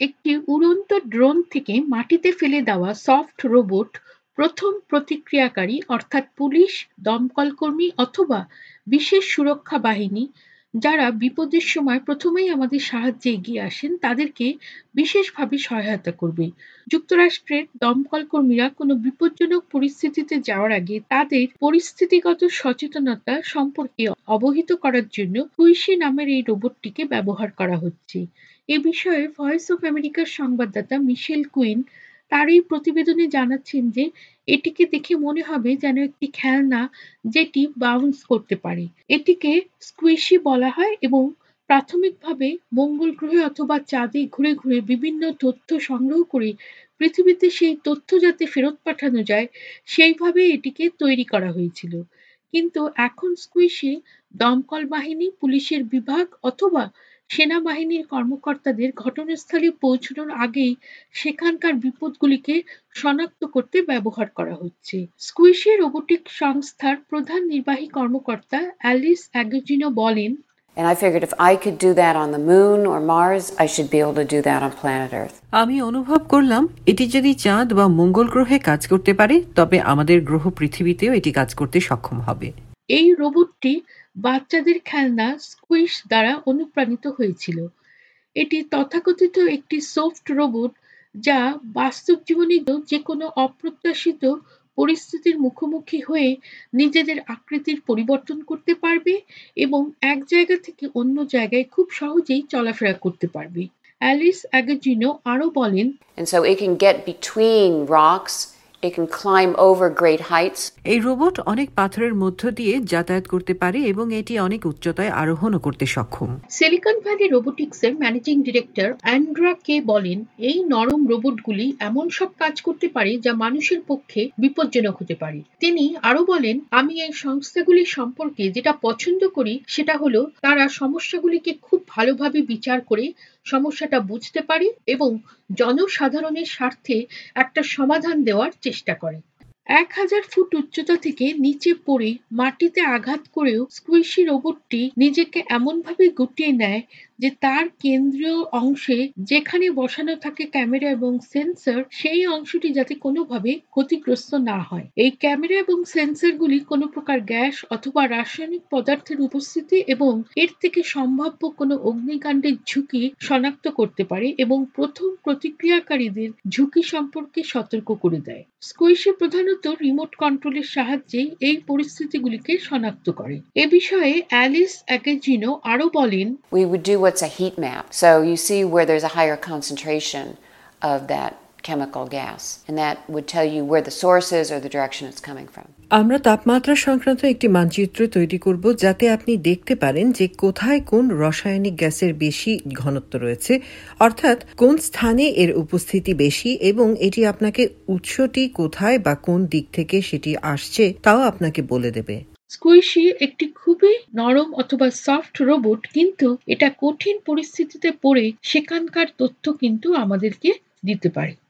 একটি উড়ন্ত ড্রোন থেকে মাটিতে ফেলে দেওয়া সফট রোবট প্রথম প্রতিক্রিয়াকারী, অর্থাৎ পুলিশ, দমকলকর্মী অথবা বিশেষ সুরক্ষা বাহিনী যারা বিপদের সময় প্রথমেই আমাদের সাহায্যে এগিয়ে আসেন, তাদেরকে বিশেষভাবে সহায়তা করবে। যুক্তরাষ্ট্রের দমকল কর্মীরা কোনো বিপজ্জনক পরিস্থিতিতে যাওয়ার আগে তাদের পরিস্থিতিগত সচেতনতা সম্পর্কে অবহিত করার জন্য কুইশি নামের এই রোবটটিকে ব্যবহার করা হচ্ছে। এ বিষয়ে ভয়েস অফ আমেরিকার সংবাদদাতা মিশেল কুইন তার এই প্রতিবেদনে জানাচ্ছেন যে, এটিকে দেখে মনে হবে যেন একটি খেলনা যেটি বাউন্স করতে পারে। এটিকে স্কুইশি বলা হয় এবং প্রাথমিকভাবে মঙ্গল গ্রহে অথবা চাঁদে ঘুরে ঘুরে বিভিন্ন তথ্য সংগ্রহ করে পৃথিবীতে সেই তথ্য যাতে ফেরত পাঠানো যায়, সেইভাবে এটিকে তৈরি করা হয়েছিল। কিন্তু এখন স্কুইশি দমকল বাহিনী, পুলিশের বিভাগ অথবা সেনাবাহিনীর কর্মকর্তাদের ঘটনাস্থলে পৌঁছানোর আগেই সেখানকার বিপদগুলিকে শনাক্ত করতে ব্যবহার করা হচ্ছে স্কুইশি রোবোটিক সংস্থার প্রধান নির্বাহী কর্মকর্তা অ্যালিস অ্যাগোজিনো বলেন And I figured if I could do that on the moon or Mars, I should be able to do that on planet Earth. আমি অনুভব করলাম এটি যদি চাঁদ বা মঙ্গল গ্রহে কাজ করতে পারে তবে আমাদের গ্রহ পৃথিবীতেও এটি কাজ করতে সক্ষম হবে এই রোবটটি বাচ্চাদের খেলনা স্কুইশ দ্বারা অনুপ্রাণিত হয়েছিল। এটি তথাকথিত একটি সফট রোবট যা বাস্তব জীবনে যে কোনো অপ্রত্যাশিত পরিস্থিতির মুখোমুখি হয়ে নিজেদের আকৃতির পরিবর্তন করতে পারবে এবং এক জায়গা থেকে অন্য জায়গায় খুব সহজেই চলাফেরা করতে পারবে। অ্যালিস অ্যাগাজিনো আরও বলেন And so it can get between rocks, it can climb over great heights. এই রোবট অনেক পাথরের মধ্য দিয়ে যাতায়াত করতে পারে এবং এটি অনেক উচ্চতায় আরোহণও করতে সক্ষম সিলিকন ভ্যালি রোবোটিক্সের ম্যানেজিং ডিরেক্টর অ্যান্ড্রা কে বলেন এই নরম রোবটগুলি এমন সব কাজ করতে পারে যা মানুষের পক্ষে বিপজ্জনক হতে পারে তিনি আরও বলেন আমি এই সংস্থাগুলি সম্পর্কে যেটা পছন্দ করি সেটা হলো তারা সমস্যাগুলিকে খুব ভালোভাবে বিচার করে সমস্যাটা বুঝতে পারে এবং জনসাধারণের স্বার্থে একটা সমাধান দেওয়ার চেষ্টা করে। এক হাজার ফুট উচ্চতা থেকে নিচে পড়ে মাটিতে আঘাত করেও স্কুইশি রোবটটি নিজেকে এমনভাবে গুটিয়ে নেয় যে তার কেন্দ্রীয় অংশে যেখানে বসানো থাকে ক্যামেরা এবং সেন্সর, সেই অংশটি যাতে কোনোভাবে ক্ষতিগ্রস্ত না হয়। এই ক্যামেরা এবং সেন্সরগুলি কোনো প্রকার গ্যাস অথবা রাসায়নিক পদার্থের উপস্থিতি এবং এর থেকে সম্ভাব্য কোনো অগ্নিকাণ্ডের ঝুঁকি শনাক্ত করতে পারে এবং প্রথম প্রতিক্রিয়াকারীদের ঝুঁকি সম্পর্কে সতর্ক করে দেয়। স্কুইশি প্রধানত রিমোট কন্ট্রোলের সাহায্যে এই পরিস্থিতিগুলিকে শনাক্ত করে। এ বিষয়ে অ্যালিস অ্যাকেজিনো আরও বলেন, We would do what's a heat map. So you see where there's a higher concentration of that chemical gas, and that would tell you where the source is or the direction it's coming from. আমরা তাপমাত্রা সংক্রান্ত একটি মানচিত্র তৈরি করব যাতে আপনি দেখতে পারেন যে কোথায় কোন রাসায়নিক গ্যাসের বেশি ঘনত্ব রয়েছে অর্থাৎ কোন স্থানে এর উপস্থিতি বেশি এবং এটি আপনাকে উৎসটি কোথায় বা কোন দিক থেকে সেটি আসছে তাও আপনাকে বলে দেবে স্কুইশি একটি খুবই নরম অথবা সফট রোবট, কিন্তু এটা কঠিন পরিস্থিতিতে পড়ে সেখানকার তথ্য কিন্তু আমাদেরকে দিতে পারে।